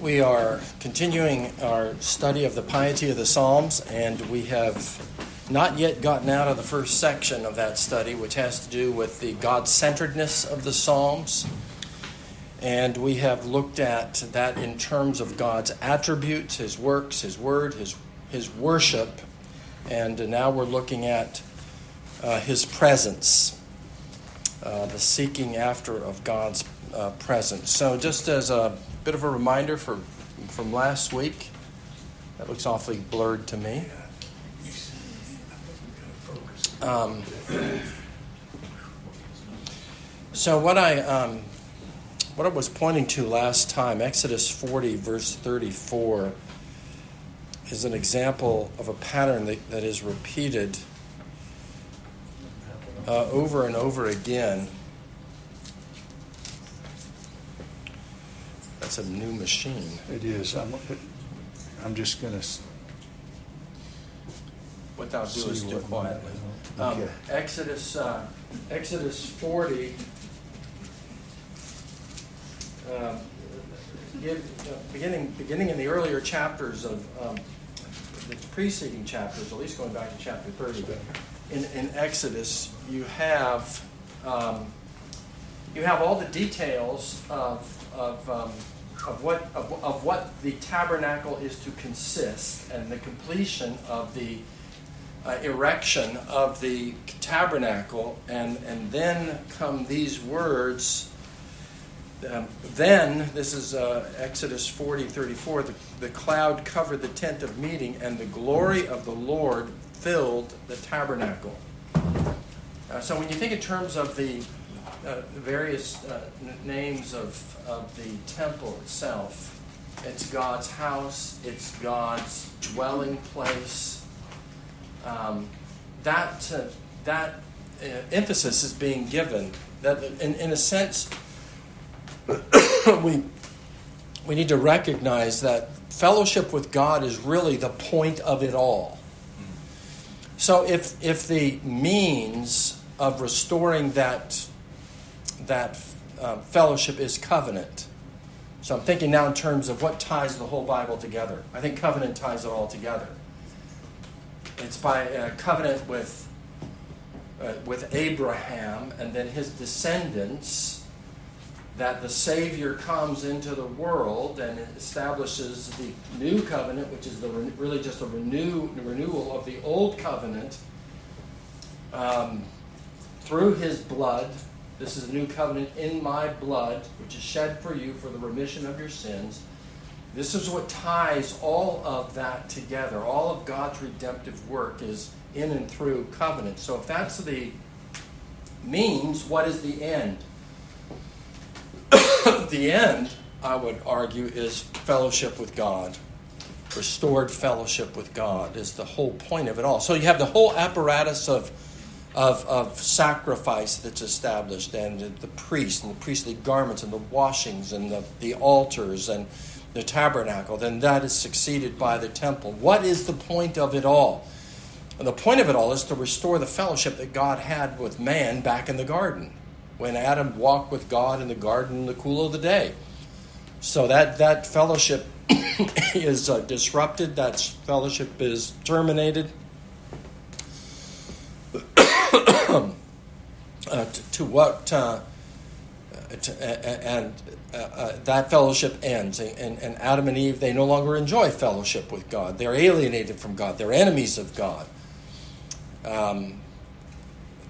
We are continuing our study of the piety of the Psalms, and we have not yet gotten out of the first section of that study, which has to do with the God centeredness of the Psalms. And we have looked at that in terms of God's attributes, His works, His word, His, his worship. And now we're looking at uh, His presence, uh, the seeking after of God's uh, presence. So, just as a bit of a reminder for, from last week, that looks awfully blurred to me. Um, so, what I, um, what I was pointing to last time, Exodus 40, verse 34, is an example of a pattern that, that is repeated uh, over and over again That's a new machine. It is. I'm, I'm just going to. What thou doest do quietly. Um, Exodus, uh, Exodus 40. Uh, beginning, beginning in the earlier chapters of um, the preceding chapters, at least going back to chapter 30, in, in Exodus, you have um, you have all the details of, of um, of what, of, of what the tabernacle is to consist and the completion of the uh, erection of the tabernacle. And, and then come these words. Um, then, this is uh, Exodus 40 34, the, the cloud covered the tent of meeting, and the glory of the Lord filled the tabernacle. Uh, so, when you think in terms of the uh, various uh, names of, of the temple itself. It's God's house, it's God's dwelling place. Um, that uh, that uh, emphasis is being given. That, in, in a sense, we, we need to recognize that fellowship with God is really the point of it all. So if, if the means of restoring that that uh, fellowship is covenant. So I'm thinking now in terms of what ties the whole Bible together. I think covenant ties it all together. It's by a covenant with uh, with Abraham and then his descendants that the Savior comes into the world and establishes the new covenant, which is the really just a renew, renewal of the old covenant um, through his blood this is a new covenant in my blood, which is shed for you for the remission of your sins. This is what ties all of that together. All of God's redemptive work is in and through covenant. So if that's the means, what is the end? the end, I would argue, is fellowship with God. Restored fellowship with God is the whole point of it all. So you have the whole apparatus of of, of sacrifice that's established, and the, priest, and the priestly garments, and the washings, and the, the altars, and the tabernacle, then that is succeeded by the temple. What is the point of it all? And the point of it all is to restore the fellowship that God had with man back in the garden, when Adam walked with God in the garden in the cool of the day. So that, that fellowship is uh, disrupted, that fellowship is terminated. uh, to, to, what uh, to, and uh, uh, that fellowship ends. And, and adam and eve they no longer enjoy fellowship with god. They're alienated from god. They're enemies of god. Um,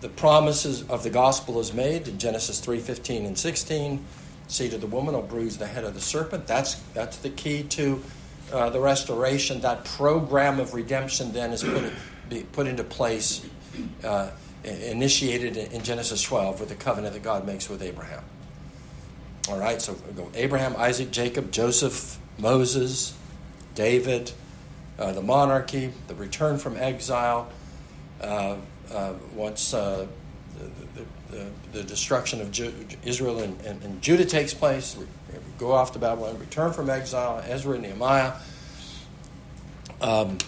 the promises of the gospel is made in genesis three fifteen and 16 seed of the woman will bruise the head of the serpent. That's that's the key to uh, the restoration. That program of redemption then is put, put into place uh, initiated in Genesis 12 with the covenant that God makes with Abraham. All right, so go Abraham, Isaac, Jacob, Joseph, Moses, David, uh, the monarchy, the return from exile, uh, uh, once uh, the, the, the, destruction of Ju- Israel and, and, and, Judah takes place, we, go off to Babylon, return from exile, Ezra, and Nehemiah, um,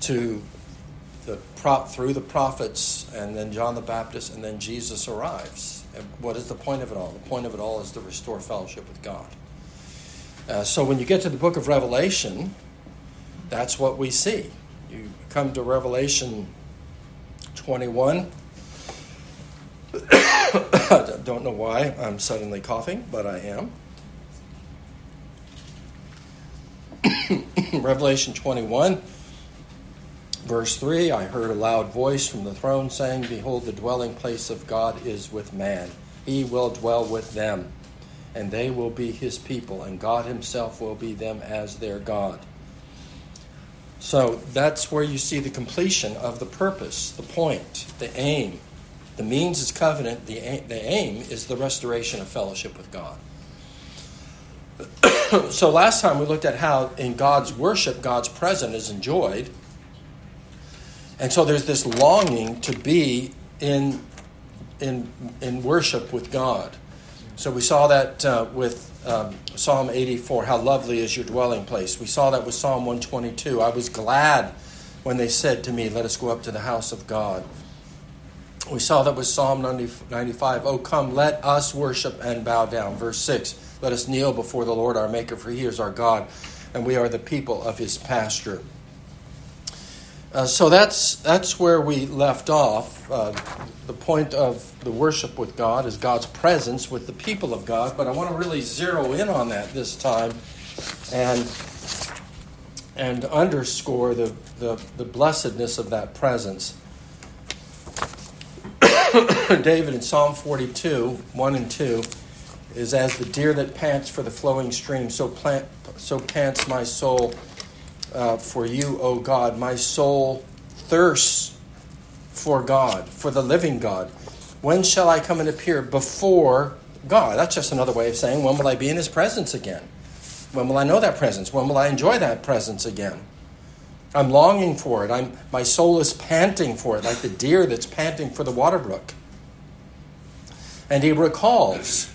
to the prop through the prophets, and then John the Baptist, and then Jesus arrives. And what is the point of it all? The point of it all is to restore fellowship with God. Uh, so when you get to the book of Revelation, that's what we see. You come to Revelation 21. I don't know why I'm suddenly coughing, but I am. Revelation 21, verse 3 I heard a loud voice from the throne saying, Behold, the dwelling place of God is with man. He will dwell with them, and they will be his people, and God himself will be them as their God. So that's where you see the completion of the purpose, the point, the aim. The means is covenant, the aim, the aim is the restoration of fellowship with God. so last time we looked at how in God's worship, God's presence is enjoyed. And so there's this longing to be in, in, in worship with God. So we saw that uh, with um, Psalm 84, how lovely is your dwelling place. We saw that with Psalm 122. I was glad when they said to me, Let us go up to the house of God. We saw that with Psalm 95, Oh, come, let us worship and bow down. Verse 6, Let us kneel before the Lord our Maker, for he is our God, and we are the people of his pasture. Uh, so that's that's where we left off. Uh, the point of the worship with God is God's presence with the people of God. But I want to really zero in on that this time, and and underscore the the, the blessedness of that presence. David in Psalm 42, 1 and 2, is as the deer that pants for the flowing stream, so, plant, so pants my soul uh, for you, O God. My soul thirsts for God, for the living God. When shall I come and appear before God? That's just another way of saying, when will I be in His presence again? When will I know that presence? When will I enjoy that presence again? I'm longing for it. I'm, my soul is panting for it, like the deer that's panting for the water brook. And he recalls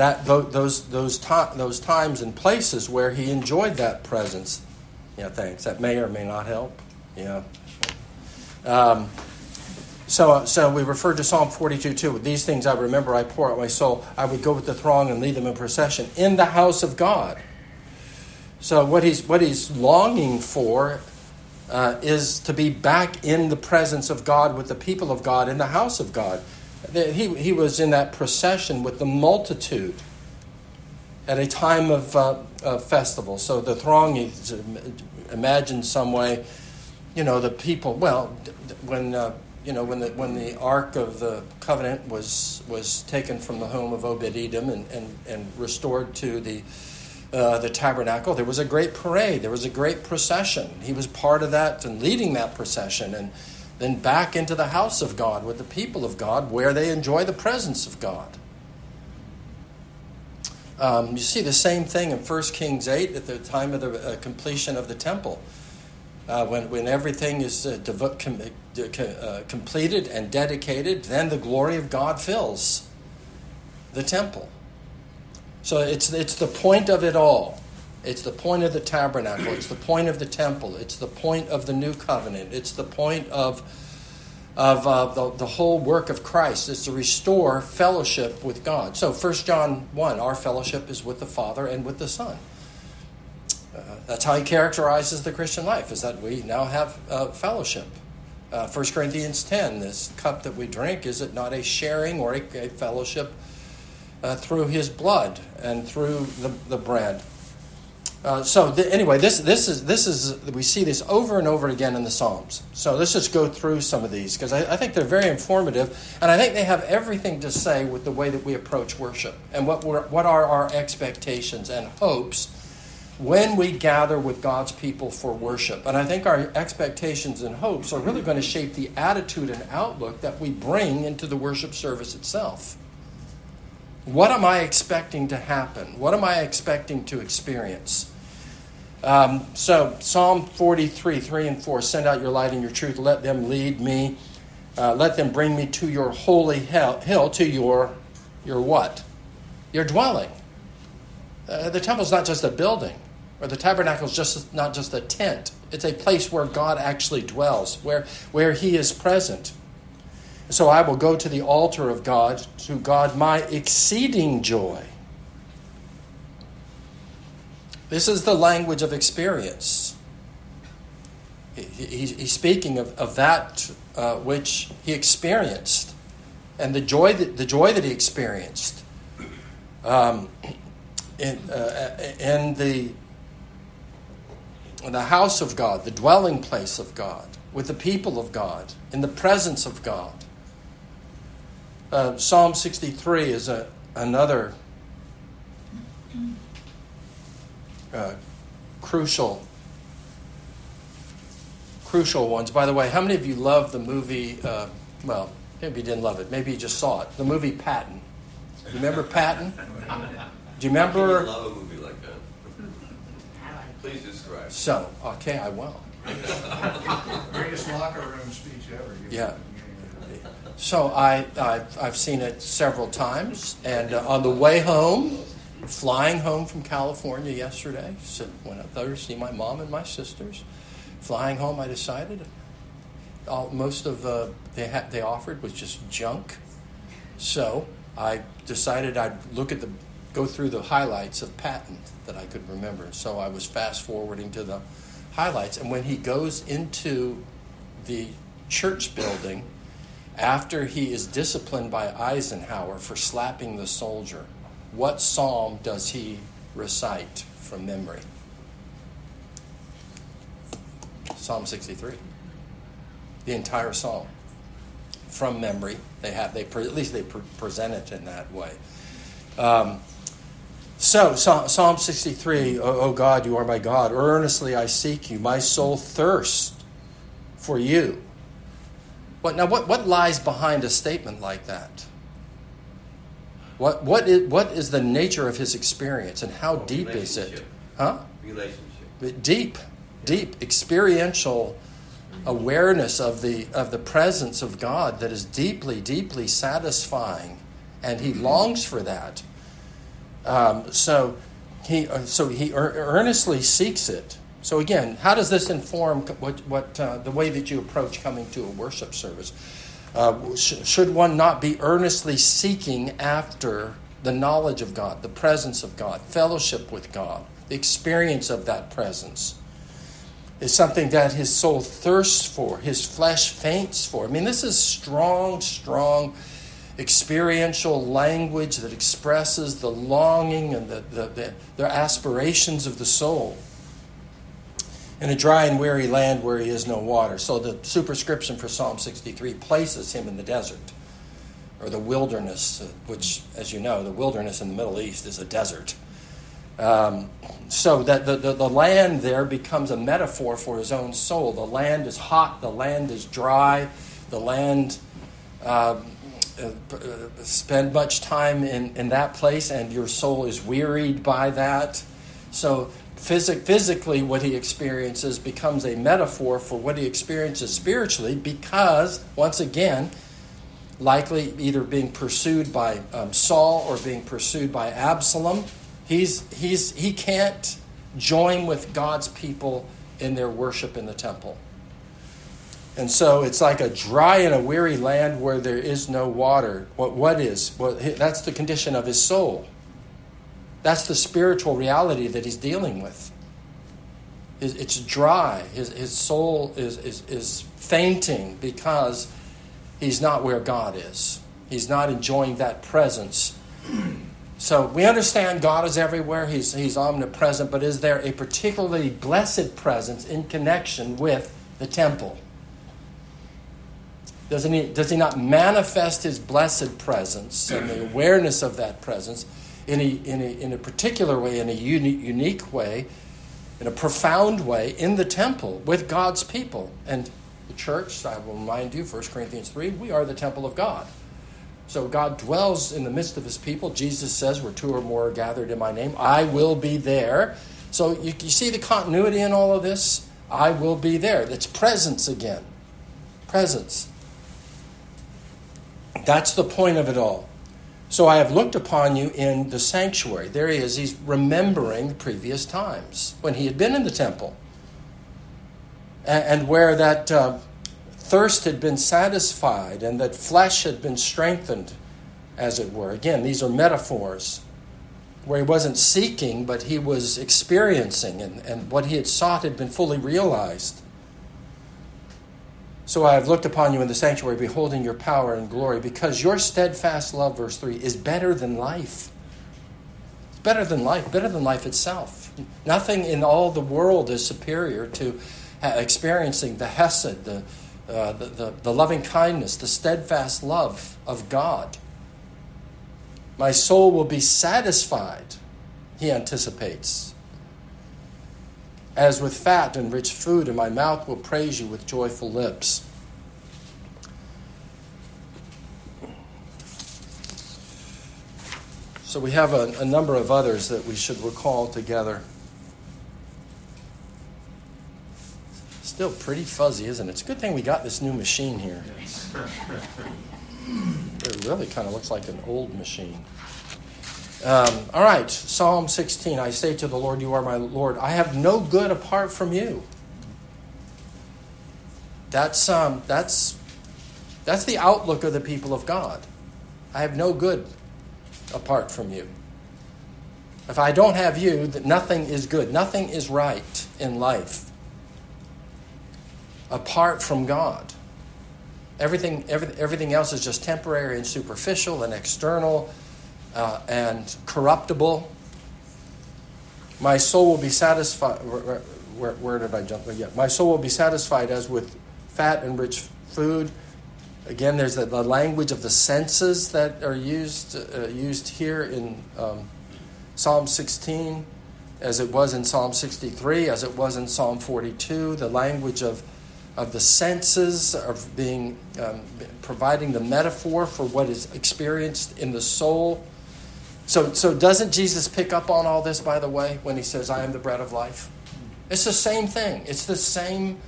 that those those those times and places where he enjoyed that presence. Yeah, thanks. That may or may not help. Yeah. Um, so, so we refer to Psalm 42 too. With These things I remember, I pour out my soul. I would go with the throng and lead them in procession in the house of God. So what he's what he's longing for uh, is to be back in the presence of God with the people of God in the house of God. He, he was in that procession with the multitude at a time of, uh, festival. So the throng, imagine some way, you know, the people, well, when, uh, you know, when the, when the Ark of the Covenant was, was taken from the home of Obed Edom and, and, and restored to the, uh, the tabernacle, there was a great parade, there was a great procession. He was part of that and leading that procession. And, then back into the house of God with the people of God where they enjoy the presence of God. Um, you see the same thing in 1 Kings 8 at the time of the uh, completion of the temple. Uh, when, when everything is uh, devo- com- uh, completed and dedicated, then the glory of God fills the temple. So it's, it's the point of it all. It's the point of the tabernacle. It's the point of the temple. It's the point of the new covenant. It's the point of, of uh, the, the whole work of Christ. It's to restore fellowship with God. So 1 John 1, our fellowship is with the Father and with the Son. Uh, that's how he characterizes the Christian life, is that we now have uh, fellowship. Uh, 1 Corinthians 10, this cup that we drink, is it not a sharing or a, a fellowship uh, through his blood and through the, the bread? Uh, so the, anyway, this this is this is we see this over and over again in the Psalms. So let's just go through some of these because I, I, think they're very informative, and I think they have everything to say with the way that we approach worship and what what are our expectations and hopes when we gather with God's people for worship. And I think our expectations and hopes are really going to shape the attitude and outlook that we bring into the worship service itself. What am I expecting to happen? What am I expecting to experience? Um, so, Psalm 43, 3 and 4 send out your light and your truth. Let them lead me. Uh, let them bring me to your holy hill, to your, your what? Your dwelling. Uh, the temple's not just a building, or the tabernacle's just not just a tent. It's a place where God actually dwells, where, where He is present. So I will go to the altar of God, to God my exceeding joy. This is the language of experience. He, he, he's speaking of, of that uh, which he experienced and the joy that, the joy that he experienced um, in, uh, in, the, in the house of God, the dwelling place of God, with the people of God, in the presence of God. Uh, Psalm 63 is a, another uh, crucial crucial ones. By the way, how many of you love the movie? Uh, well, maybe you didn't love it. Maybe you just saw it. The movie Patton. You remember Patton? Do you remember? I love a movie like that. Please describe. So, okay, I will. Greatest locker room speech ever. Yeah. So I, I I've seen it several times, and uh, on the way home, flying home from California yesterday, so went up there to see my mom and my sisters. Flying home, I decided all, most of uh, they ha- they offered was just junk. So I decided I'd look at the go through the highlights of Patton that I could remember. So I was fast forwarding to the highlights, and when he goes into the church building after he is disciplined by Eisenhower for slapping the soldier, what psalm does he recite from memory? Psalm 63. The entire psalm from memory. They have they at least they present it in that way. Um, so Psalm 63, oh, oh God, you are my God. Earnestly I seek you. My soul thirsts for you. What now? What what lies behind a statement like that? What what is what is the nature of his experience and how deep is it? Huh? Relationship. deep, deep experiential awareness of the of the presence of God that is deeply, deeply satisfying, and he longs for that. Um, so he uh, so he earnestly seeks it. So again, how does this inform what what uh, the way that you approach coming to a worship service? Uh, sh- should one not be earnestly seeking after the knowledge of God, the presence of God, fellowship with God, the experience of that presence? Is something that his soul thirsts for, his flesh faints for. I mean, this is strong, strong experiential language that expresses the longing and the, the, the, the aspirations of the soul in a dry and weary land where he is no water. So the superscription for Psalm 63 places him in the desert or the wilderness, uh, which, as you know, the wilderness in the Middle East is a desert. Um, so that the, the, the land there becomes a metaphor for his own soul. The land is hot, the land is dry, the land. Um, uh, uh, spend much time in, in that place, and your soul is wearied by that. So, phys- physically, what he experiences becomes a metaphor for what he experiences spiritually because, once again, likely either being pursued by um, Saul or being pursued by Absalom, he's, he's, he can't join with God's people in their worship in the temple. And so it's like a dry and a weary land where there is no water. What, what is? Well, that's the condition of his soul. That's the spiritual reality that he's dealing with. It's dry. His, his soul is, is, is fainting because he's not where God is. He's not enjoying that presence. So we understand God is everywhere, he's, he's omnipresent, but is there a particularly blessed presence in connection with the temple? Doesn't he, does he not manifest his blessed presence and the awareness of that presence in a, in a, in a particular way, in a unique, unique way, in a profound way in the temple with God's people? And the church, I will remind you, 1 Corinthians 3, we are the temple of God. So God dwells in the midst of his people. Jesus says, Where two or more are gathered in my name, I will be there. So you, you see the continuity in all of this? I will be there. That's presence again. Presence. That's the point of it all. So I have looked upon you in the sanctuary. There he is. He's remembering previous times when he had been in the temple and, and where that uh, thirst had been satisfied and that flesh had been strengthened, as it were. Again, these are metaphors. where he wasn't seeking, but he was experiencing, and, and what he had sought had been fully realized. So I have looked upon you in the sanctuary, beholding your power and glory, because your steadfast love, verse 3, is better than life. It's better than life, better than life itself. Nothing in all the world is superior to experiencing the Hesed, the, uh, the, the, the loving kindness, the steadfast love of God. My soul will be satisfied, he anticipates, as with fat and rich food, and my mouth will praise you with joyful lips. So we have a, a, number of others that we should recall together. Still pretty fuzzy, isn't it? It's a good thing we got this new machine here. it really kind of looks like an old machine. Um, all right, Psalm 16. I say to the Lord, You are my Lord. I have no good apart from you. That's, um, that's, that's the outlook of the people of God. I have no good apart from you. If I don't have you, that nothing is good, nothing is right in life apart from God. Everything, every, everything else is just temporary and superficial and external uh, and corruptible. My soul will be satisfied. Where, where, where, did I jump? Yeah, my soul will be satisfied as with fat and rich food. Again, there's the, the language of the senses that are used uh, used here in um, Psalm 16, as it was in Psalm 63, as it was in Psalm 42. The language of of the senses of being um, providing the metaphor for what is experienced in the soul so, so doesn't Jesus pick up on all this, by the way, when he says, I am the bread of life? It's the same thing. It's the same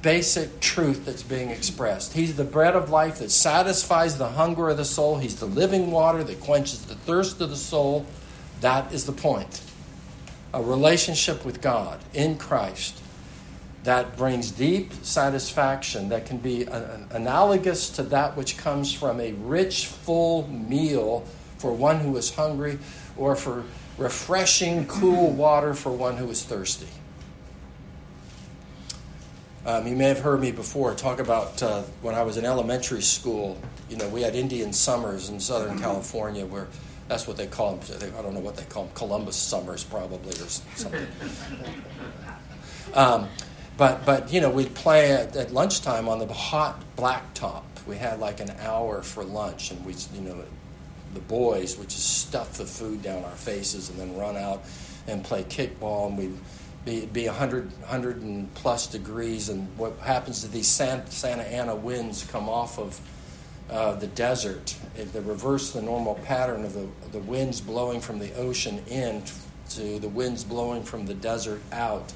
basic truth that's being expressed. He's the bread of life that satisfies the hunger of the soul, He's the living water that quenches the thirst of the soul. That is the point. A relationship with God in Christ that brings deep satisfaction that can be analogous to that which comes from a rich, full meal for one who is hungry, or for refreshing, cool water for one who is thirsty. Um, you may have heard me before talk about uh, when I was in elementary school. You know, we had Indian summers in Southern mm-hmm. California where that's what they call them. I don't know what they call them. Columbus summers, probably, or something. um, but, but, you know, we'd play at, at lunchtime on the hot blacktop. We had like an hour for lunch, and we, you know, the boys would just stuff the food down our faces and then run out and play kickball and we'd be, be 100, 100 and plus degrees and what happens is these Santa, Santa Ana winds come off of uh, the desert they reverse the normal pattern of the, the winds blowing from the ocean in to the winds blowing from the desert out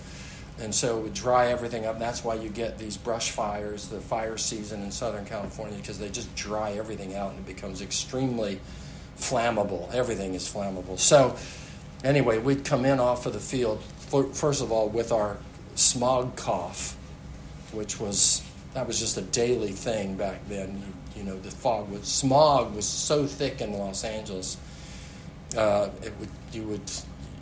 and so it would dry everything up. That's why you get these brush fires, the fire season in Southern California, because they just dry everything out and it becomes extremely flammable. Everything is flammable. So, anyway, we'd come in off of the field, first of all, with our smog cough, which was, that was just a daily thing back then. You, you know, the fog was, smog was so thick in Los Angeles, uh, it would, you would,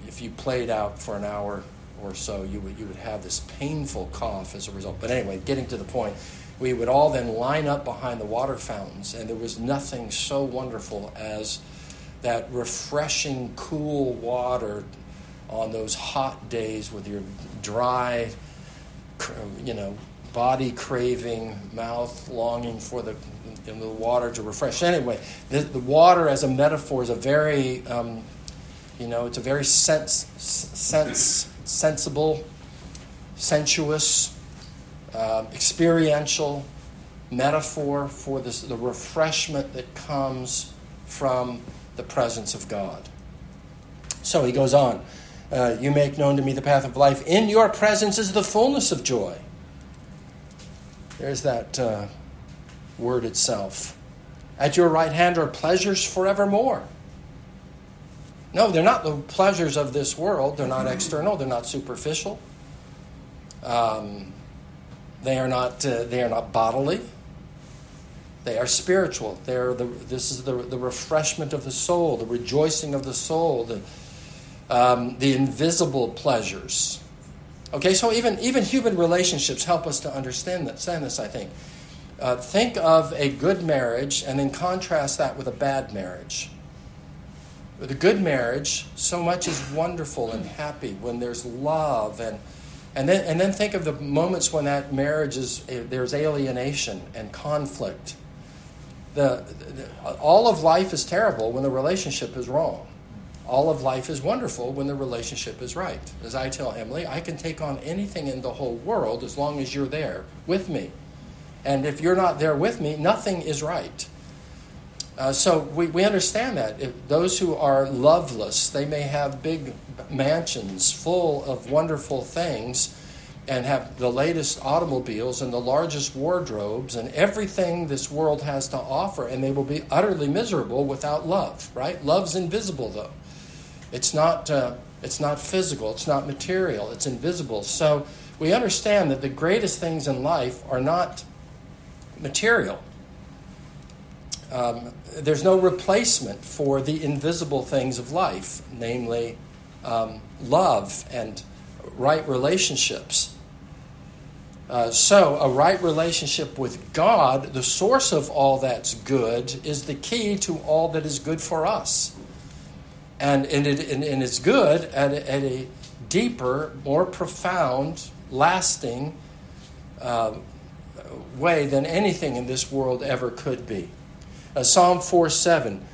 if you played out for an hour or so, you would, you would have this painful cough as a result. But anyway, getting to the point, we would all then line up behind the water fountains, and there was nothing so wonderful as that refreshing, cool water on those hot days with your dry, you know, body craving, mouth longing for the, the water to refresh. Anyway, the, the, water as a metaphor is a very, um, you know, it's a very sense, sense, sensible, sensuous, uh, experiential metaphor for this, the refreshment that comes from the presence of God. So he goes on uh, You make known to me the path of life. In your presence is the fullness of joy. There's that uh, word itself. At your right hand are pleasures forevermore. No, they're not the pleasures of this world. They're not external. They're not superficial. Um, they are not. Uh, they are not bodily. They are spiritual. They are the, this is the, the refreshment of the soul, the rejoicing of the soul, the, um, the invisible pleasures. Okay, so even, even human relationships help us to understand, that, understand this, I think. Uh, think of a good marriage and then contrast that with a bad marriage. With a good marriage, so much is wonderful and happy when there's love and and then and then think of the moments when that marriage is eh, there's alienation and conflict. The, the all of life is terrible when the relationship is wrong. All of life is wonderful when the relationship is right. As I tell Emily, I can take on anything in the whole world as long as you're there with me. And if you're not there with me, nothing is right. Uh, so we, we understand that. If those who are loveless, they may have big mansions full of wonderful things and have the latest automobiles and the largest wardrobes and everything this world has to offer, and they will be utterly miserable without love, right? Love's invisible, though. It's not, uh, it's not physical, it's not material, it's invisible. So we understand that the greatest things in life are not material um, there's no replacement for the invisible things of life, namely um, love and right relationships. Uh, so, a right relationship with God, the source of all that's good, is the key to all that is good for us. And, and, it, and, and it's good at a, at a, deeper, more profound, lasting uh, way than anything in this world ever could be. Uh, Psalm 4 7.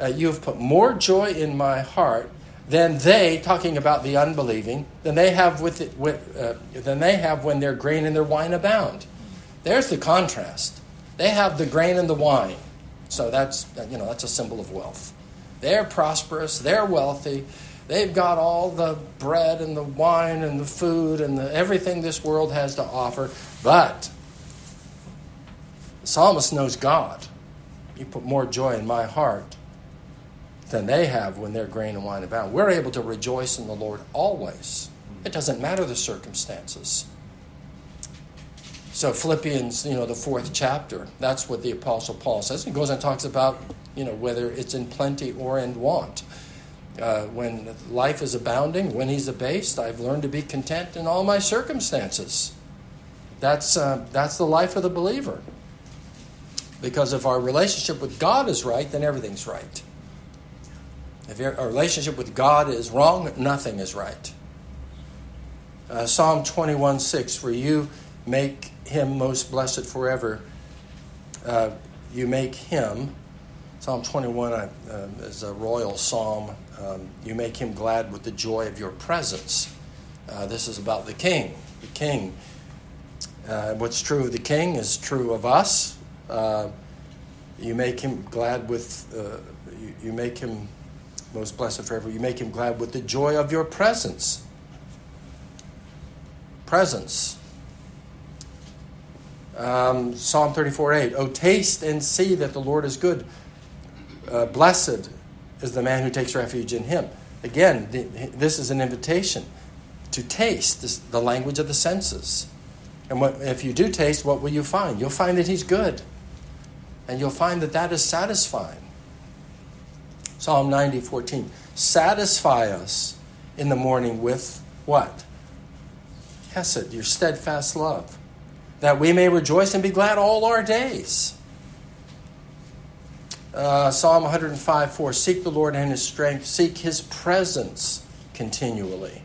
Uh, you have put more joy in my heart than they, talking about the unbelieving, than they have with, it, with uh, than they have when their grain and their wine abound. There's the contrast. They have the grain and the wine, so that's you know that's a symbol of wealth. They're prosperous. They're wealthy. They've got all the bread and the wine and the food and the, everything this world has to offer. But the psalmist knows God you put more joy in my heart than they have when their grain and wine abound. We're able to rejoice in the Lord always. It doesn't matter the circumstances. So Philippians, you know, the fourth chapter, that's what the Apostle Paul says. He goes and talks about, you know, whether it's in plenty or in want. Uh, when life is abounding, when he's abased, I've learned to be content in all my circumstances. That's, uh, that's the life of the believer. Because if our relationship with God is right, then everything's right. If our relationship with God is wrong, nothing is right. Uh, Psalm 21 6, for you make him most blessed forever. Uh, you make him, Psalm 21 uh, is a royal psalm. Um, you make him glad with the joy of your presence. Uh, this is about the king. The king. Uh, what's true of the king is true of us. Uh, you make him glad with, uh, you, you make him most blessed forever. You make him glad with the joy of your presence. Presence. Um, Psalm 34 8. Oh, taste and see that the Lord is good. Uh, blessed is the man who takes refuge in him. Again, the, this is an invitation to taste this, the language of the senses. And what, if you do taste, what will you find? You'll find that he's good. And you'll find that that is satisfying. Psalm 90, 14. Satisfy us in the morning with what? Hesed, your steadfast love, that we may rejoice and be glad all our days. Uh, Psalm 105, 4. Seek the Lord and his strength, seek his presence continually.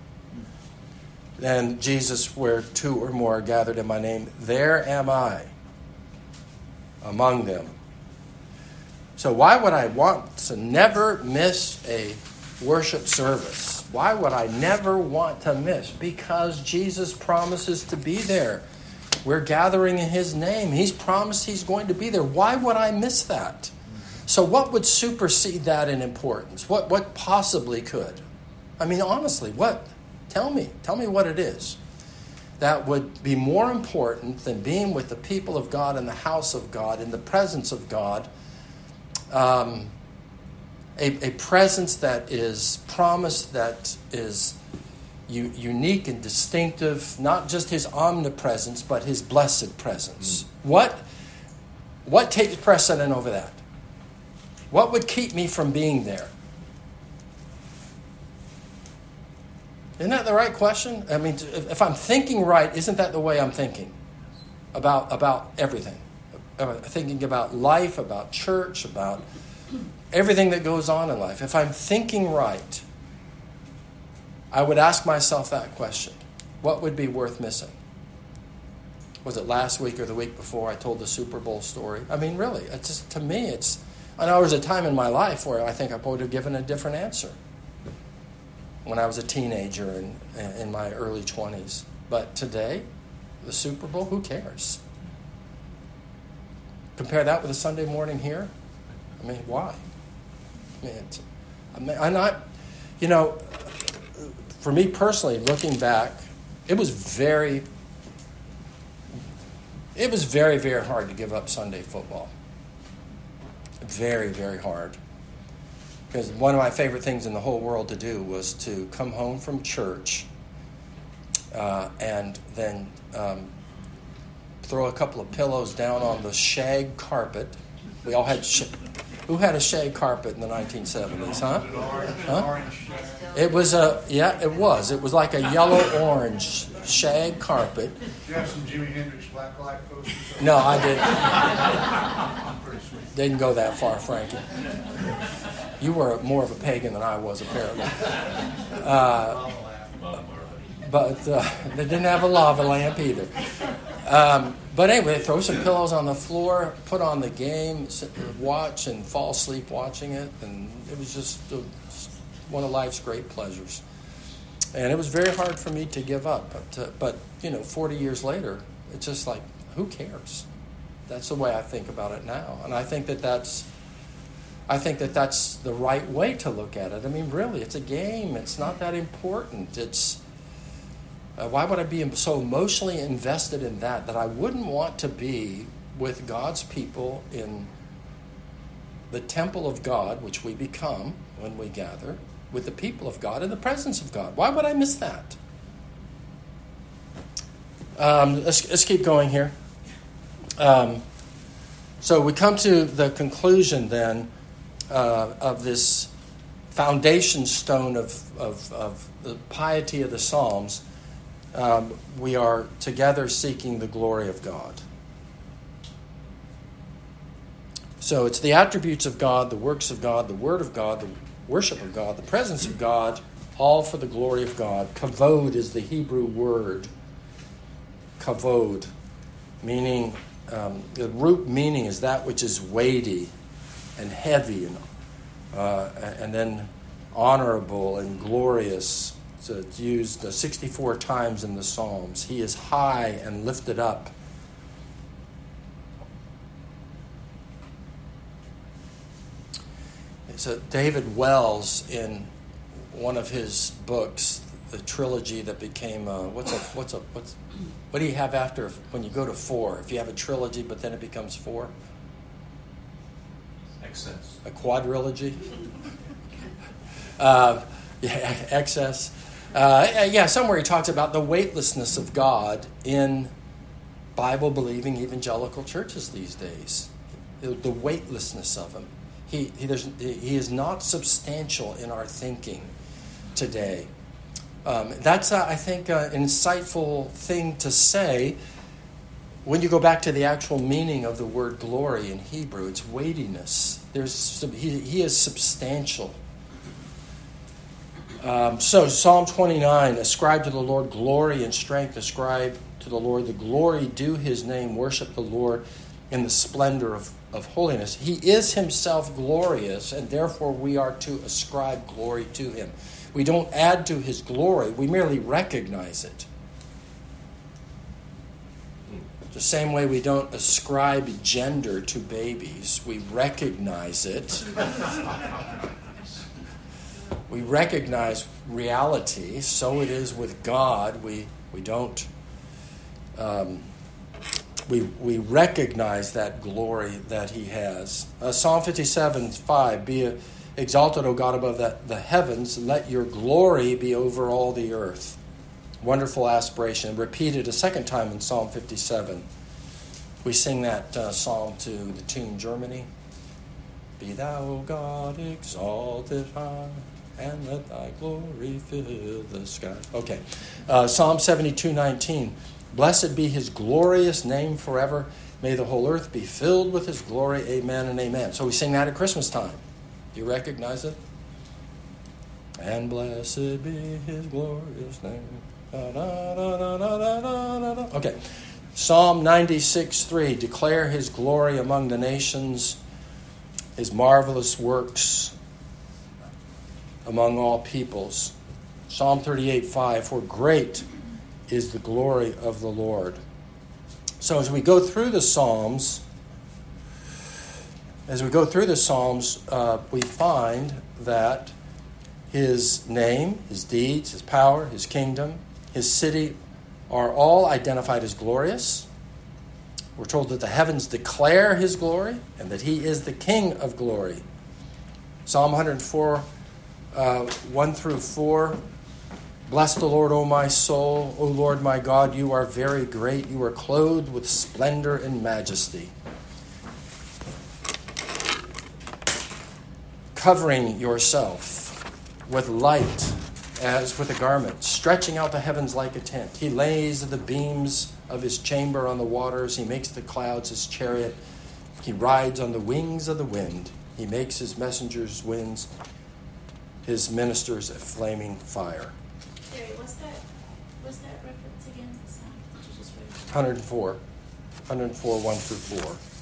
Then Jesus, where two or more are gathered in my name, there am I among them. So, why would I want to never miss a worship service? Why would I never want to miss? Because Jesus promises to be there. We're gathering in His name. He's promised He's going to be there. Why would I miss that? So, what would supersede that in importance? What, what possibly could? I mean, honestly, what? Tell me. Tell me what it is that would be more important than being with the people of God in the house of God, in the presence of God. Um, a, a, presence that is promised, that is u- unique and distinctive, not just his omnipresence, but his blessed presence. Mm. What, What takes precedent over that? What would keep me from being there? Isn't that the right question? I mean, if I'm thinking right, isn't that the way I'm thinking about, about everything? Thinking about life, about church, about everything that goes on in life. If I'm thinking right, I would ask myself that question What would be worth missing? Was it last week or the week before I told the Super Bowl story? I mean, really, it's just, to me, it's. I know there was a time in my life where I think I would have given a different answer when I was a teenager and in, my early 20s. But today, the Super Bowl, who cares? Compare that with a Sunday morning here. I mean, why? I mean, I mean, I'm not, you know, for me personally, looking back, it was very, it was very, very hard to give up Sunday football. Very, very hard. Because one of my favorite things in the whole world to do was to come home from church uh, and then um, throw a couple of pillows down on the shag carpet. We all had sh- who had a shag carpet in the 1970s, huh? huh? It was a yeah, it was. It was like a yellow orange shag carpet. Did you have some Jimi Hendrix black light posters? No, I didn't. didn't go that far, Frankie. You were more of a pagan than I was, apparently. Uh, but uh, they didn't have a lava lamp either. Um, but anyway, throw some pillows on the floor, put on the game, sit, watch, and fall asleep watching it, and it was just one of life's great pleasures. And it was very hard for me to give up, but uh, but you know, 40 years later, it's just like, who cares? That's the way I think about it now, and I think that that's. I think that that's the right way to look at it. I mean, really, it's a game. It's not that important. It's uh, why would I be so emotionally invested in that that I wouldn't want to be with God's people in the temple of God, which we become when we gather, with the people of God in the presence of God? Why would I miss that? Um, let's, let's keep going here. Um, so we come to the conclusion then uh, of this foundation stone of, of, of the piety of the Psalms um, we are together seeking the glory of God. So it's the attributes of God, the works of God, the Word of God, the worship of God, the presence of God, all for the glory of God. Kavod is the Hebrew word. Kavod, meaning, um, the root meaning is that which is weighty and heavy, and, uh, and then honorable and glorious so it's used uh, 64 times in the Psalms. He is high and lifted up. So David Wells, in one of his books, the trilogy that became uh, what's a what's a what's what do you have after when you go to four? If you have a trilogy, but then it becomes four. Excess. A quadrilogy. uh, yeah, excess. Uh, yeah, somewhere he talks about the weightlessness of God in Bible believing evangelical churches these days. The weightlessness of him. He, he, he is not substantial in our thinking today. Um, that's, uh, I think, uh, an insightful thing to say when you go back to the actual meaning of the word glory in Hebrew. It's weightiness. There's, he, he is substantial um, so, Psalm 29 Ascribe to the Lord glory and strength, ascribe to the Lord the glory, do his name, worship the Lord in the splendor of, of holiness. He is himself glorious, and therefore we are to ascribe glory to him. We don't add to his glory, we merely recognize it. The same way we don't ascribe gender to babies, we recognize it. we recognize reality. So it is with God. We, we don't. Um, we, we recognize that glory that he has. Uh, Psalm 57 5 Be exalted, O God, above the, the heavens, let your glory be over all the earth. Wonderful aspiration. Repeated a second time in Psalm 57. We sing that uh, psalm to the tune Germany. Be thou, O God, exalted high, and let thy glory fill the sky. Okay. Uh, psalm 72 19. Blessed be his glorious name forever. May the whole earth be filled with his glory. Amen and amen. So we sing that at Christmas time. Do you recognize it? And blessed be his glorious name. Okay. Psalm 96 3. Declare his glory among the nations his marvelous works among all peoples. Psalm 38 5 For great is the glory of the Lord. So as we go through the Psalms, as we go through the Psalms, uh, we find that his name, his deeds, his power, his kingdom, his city are all identified as glorious. We're told that the heavens declare his glory and that he is the King of glory. Psalm 104, uh, 1 through 4. Bless the Lord, O my soul. O Lord my God, you are very great. You are clothed with splendor and majesty. Covering yourself with light as with a garment, stretching out the heavens like a tent. He lays the beams of his chamber on the waters. He makes the clouds his chariot. He rides on the wings of the wind. He makes his messengers winds, his ministers a flaming fire. Jerry, what's that? What's that reference again? 104. 104, 1 through 4.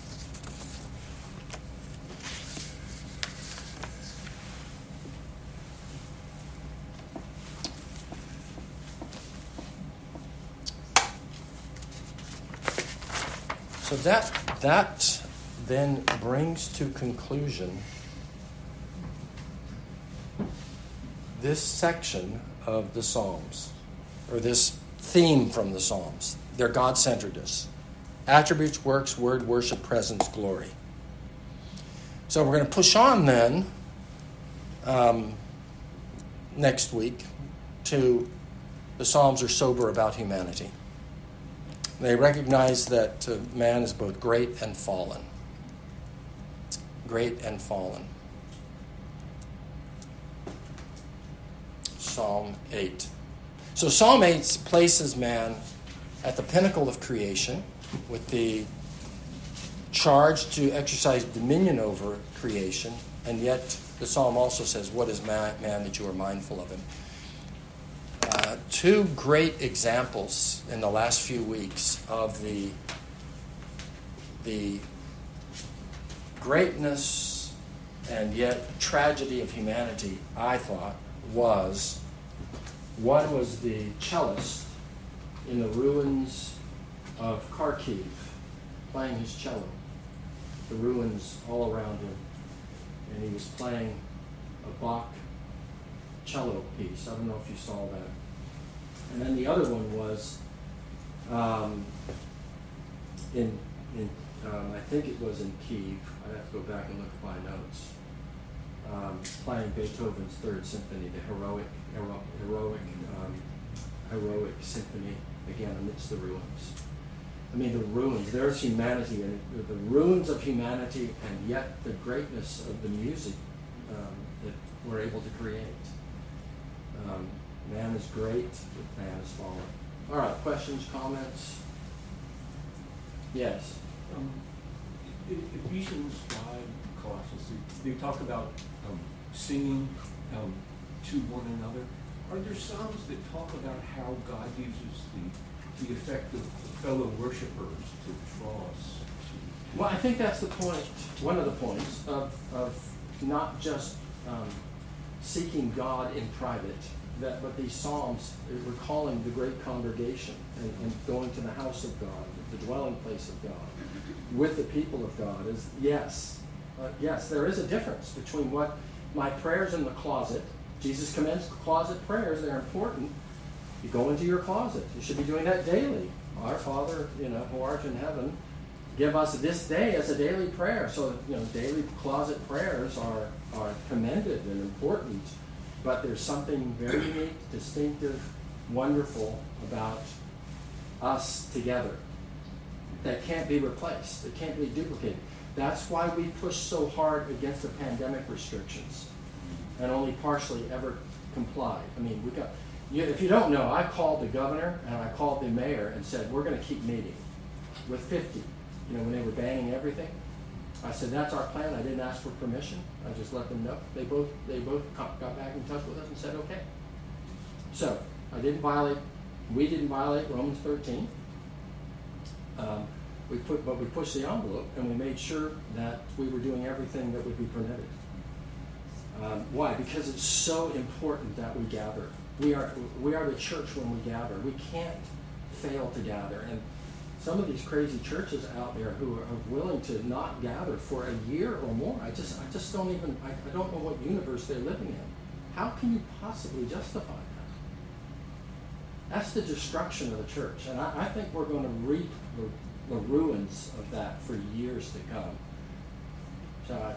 So that, that then brings to conclusion this section of the Psalms, or this theme from the Psalms. Their God centeredness attributes, works, word, worship, presence, glory. So we're going to push on then um, next week to the Psalms are sober about humanity. They recognize that uh, man is both great and fallen. Great and fallen. Psalm 8. So, Psalm 8 places man at the pinnacle of creation with the charge to exercise dominion over creation, and yet the psalm also says, What is man, man that you are mindful of him? Two great examples in the last few weeks of the, the greatness and yet tragedy of humanity, I thought, was one was the cellist in the ruins of Kharkiv playing his cello. The ruins all around him. And he was playing a Bach cello piece. I don't know if you saw that. And then the other one was um, in, in um, I think it was in Kiev. i have to go back and look at my notes. Um, playing Beethoven's Third Symphony, the heroic, hero, heroic, um, heroic symphony, again amidst the ruins. I mean, the ruins. There's humanity, and the ruins of humanity, and yet the greatness of the music um, that we're able to create. Um, man is great, but man is fallen. All right, questions, comments? Yes. Um, Ephesians 5, Colossians, they, they talk about um, singing um, to one another. Are there Psalms that talk about how God uses the, the effect of fellow worshipers to draw us? Well, I think that's the point, one of the points of, of not just um, seeking God in private, that but these psalms recalling the great congregation and, and, going to the house of God, the dwelling place of God, with the people of God is yes, uh, yes, there is a difference between what my prayers in the closet. Jesus commends closet prayers; they're important. You go into your closet. You should be doing that daily. Our Father, you know, who art in heaven, give us this day as a daily prayer. So, you know, daily closet prayers are, are commended and important but there's something very unique, distinctive, wonderful about us together. that can't be replaced, that can't be duplicated. That's why we push so hard against the pandemic restrictions and only partially ever complied. I mean, we got, you, if you don't know, I called the governor and I called the mayor and said, we're going to keep meeting with 50. You know, when they were banning everything. I said, that's our plan. I didn't ask for permission. I just let them know. They both, they both got back in touch with us and said, okay. So, I didn't violate, we didn't violate Romans 13. Um, we put, but we pushed the envelope and we made sure that we were doing everything that would be permitted. Um, why? Because it's so important that we gather. We are, we are the church when we gather. We can't fail to gather. And some of these crazy churches out there who are willing to not gather for a year or more, I just, I just don't even, I, I don't know what universe they're living in. How can you possibly justify that? That's the destruction of the church. And I, I think we're going to reap the, the ruins of that for years to come. So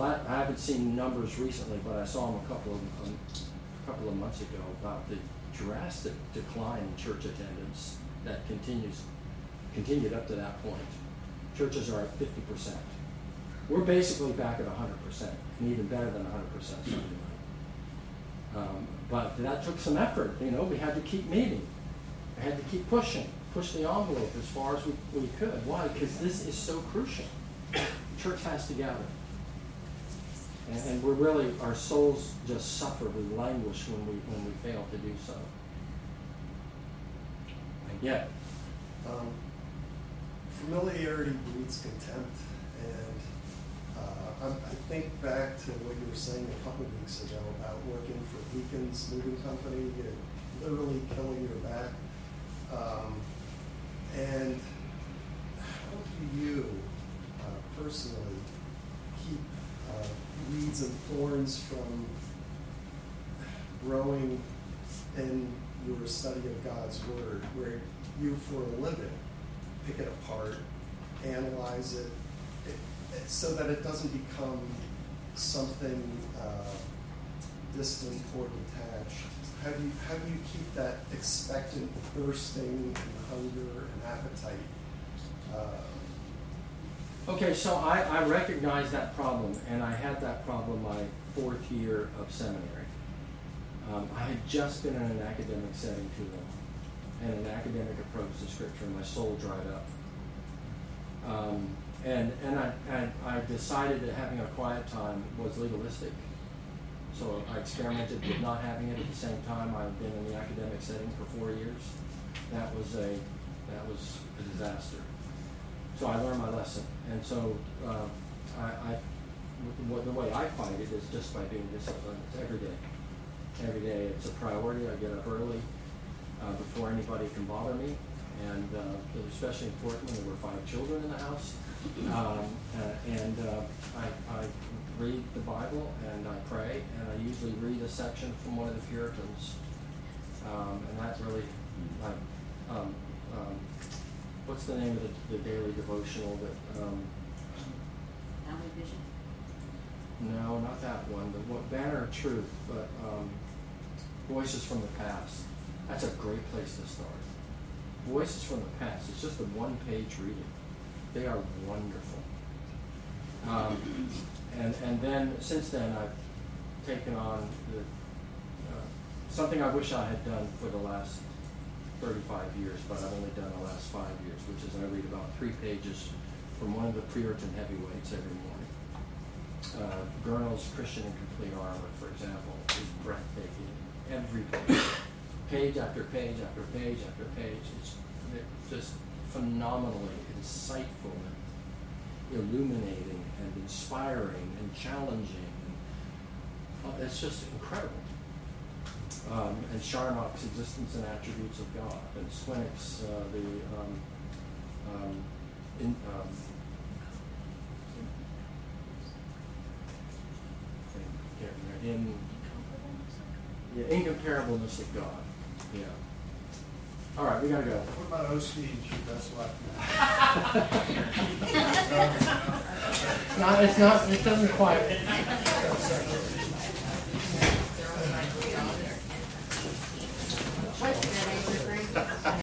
I, I haven't seen numbers recently, but I saw them a couple of um, a couple of months ago about the drastic decline in church attendance that continues continued up to that point. Churches are at fifty percent. We're basically back at hundred percent, and even better than hundred percent. Um, but that took some effort. You know, we had to keep meeting. We had to keep pushing, push the envelope as far as we, we could. Why? Because this is so crucial The church has to gather. And, and we're really, our souls just suffer, we languish when we, when we fail to do so. Yeah. Um, familiarity breeds contempt, and uh, I'm, I think back to what you were saying a couple weeks ago about working for Beacon's moving company, and literally killing your back. Um, and how do you personally keep uh, weeds and thorns from growing in your study of God's Word, where you, for a living, pick it apart, analyze it, it, it so that it doesn't become something uh, distant or detached. How do, you, how do you keep that expectant thirsting and hunger and appetite uh, Okay, so I, I recognize that problem, and I had that problem my fourth year of seminary. Um, I had just been in an academic setting too long, and an academic approach to Scripture, and my soul dried up. Um, and and I, I, I decided that having a quiet time was legalistic. So I experimented with not having it at the same time. I've been in the academic setting for four years. That was a that was a disaster. So I learned my lesson. And so uh, I, I the way I fight it is just by being disciplined. Every day. Every day it's a priority. I get up early uh, before anybody can bother me. And uh, it was especially important when there were five children in the house. Um, uh, and uh, I, I, read the Bible and I pray, and I usually read a section from one of the Puritans. Um, and that really, like, um, um what's the name of the, the daily devotional that? Um, Vision. No, not that one. The one, Banner of Truth, but um, Voices from the Past. That's a great place to start. Voices from the Past. It's just a one-page reading. They are wonderful. Um, and and then since then I've taken on the, uh, something I wish I had done for the last 35 years, but I've only done the last five years, which is I read about three pages from one of the Puritan heavyweights every morning. Uh, Christian in Complete Armor, for example, is breathtaking. Every page, page after page after page after page, it's just phenomenally insightful and illuminating and inspiring and challenging. Uh, it's just incredible um, and Charnock's existence and attributes of God, and Swinnock's uh, the um, um, in, um, in incomparableness of God. Yeah. All right, we gotta go. What about Osteen's your best luck? it's not. It's not. It doesn't quite.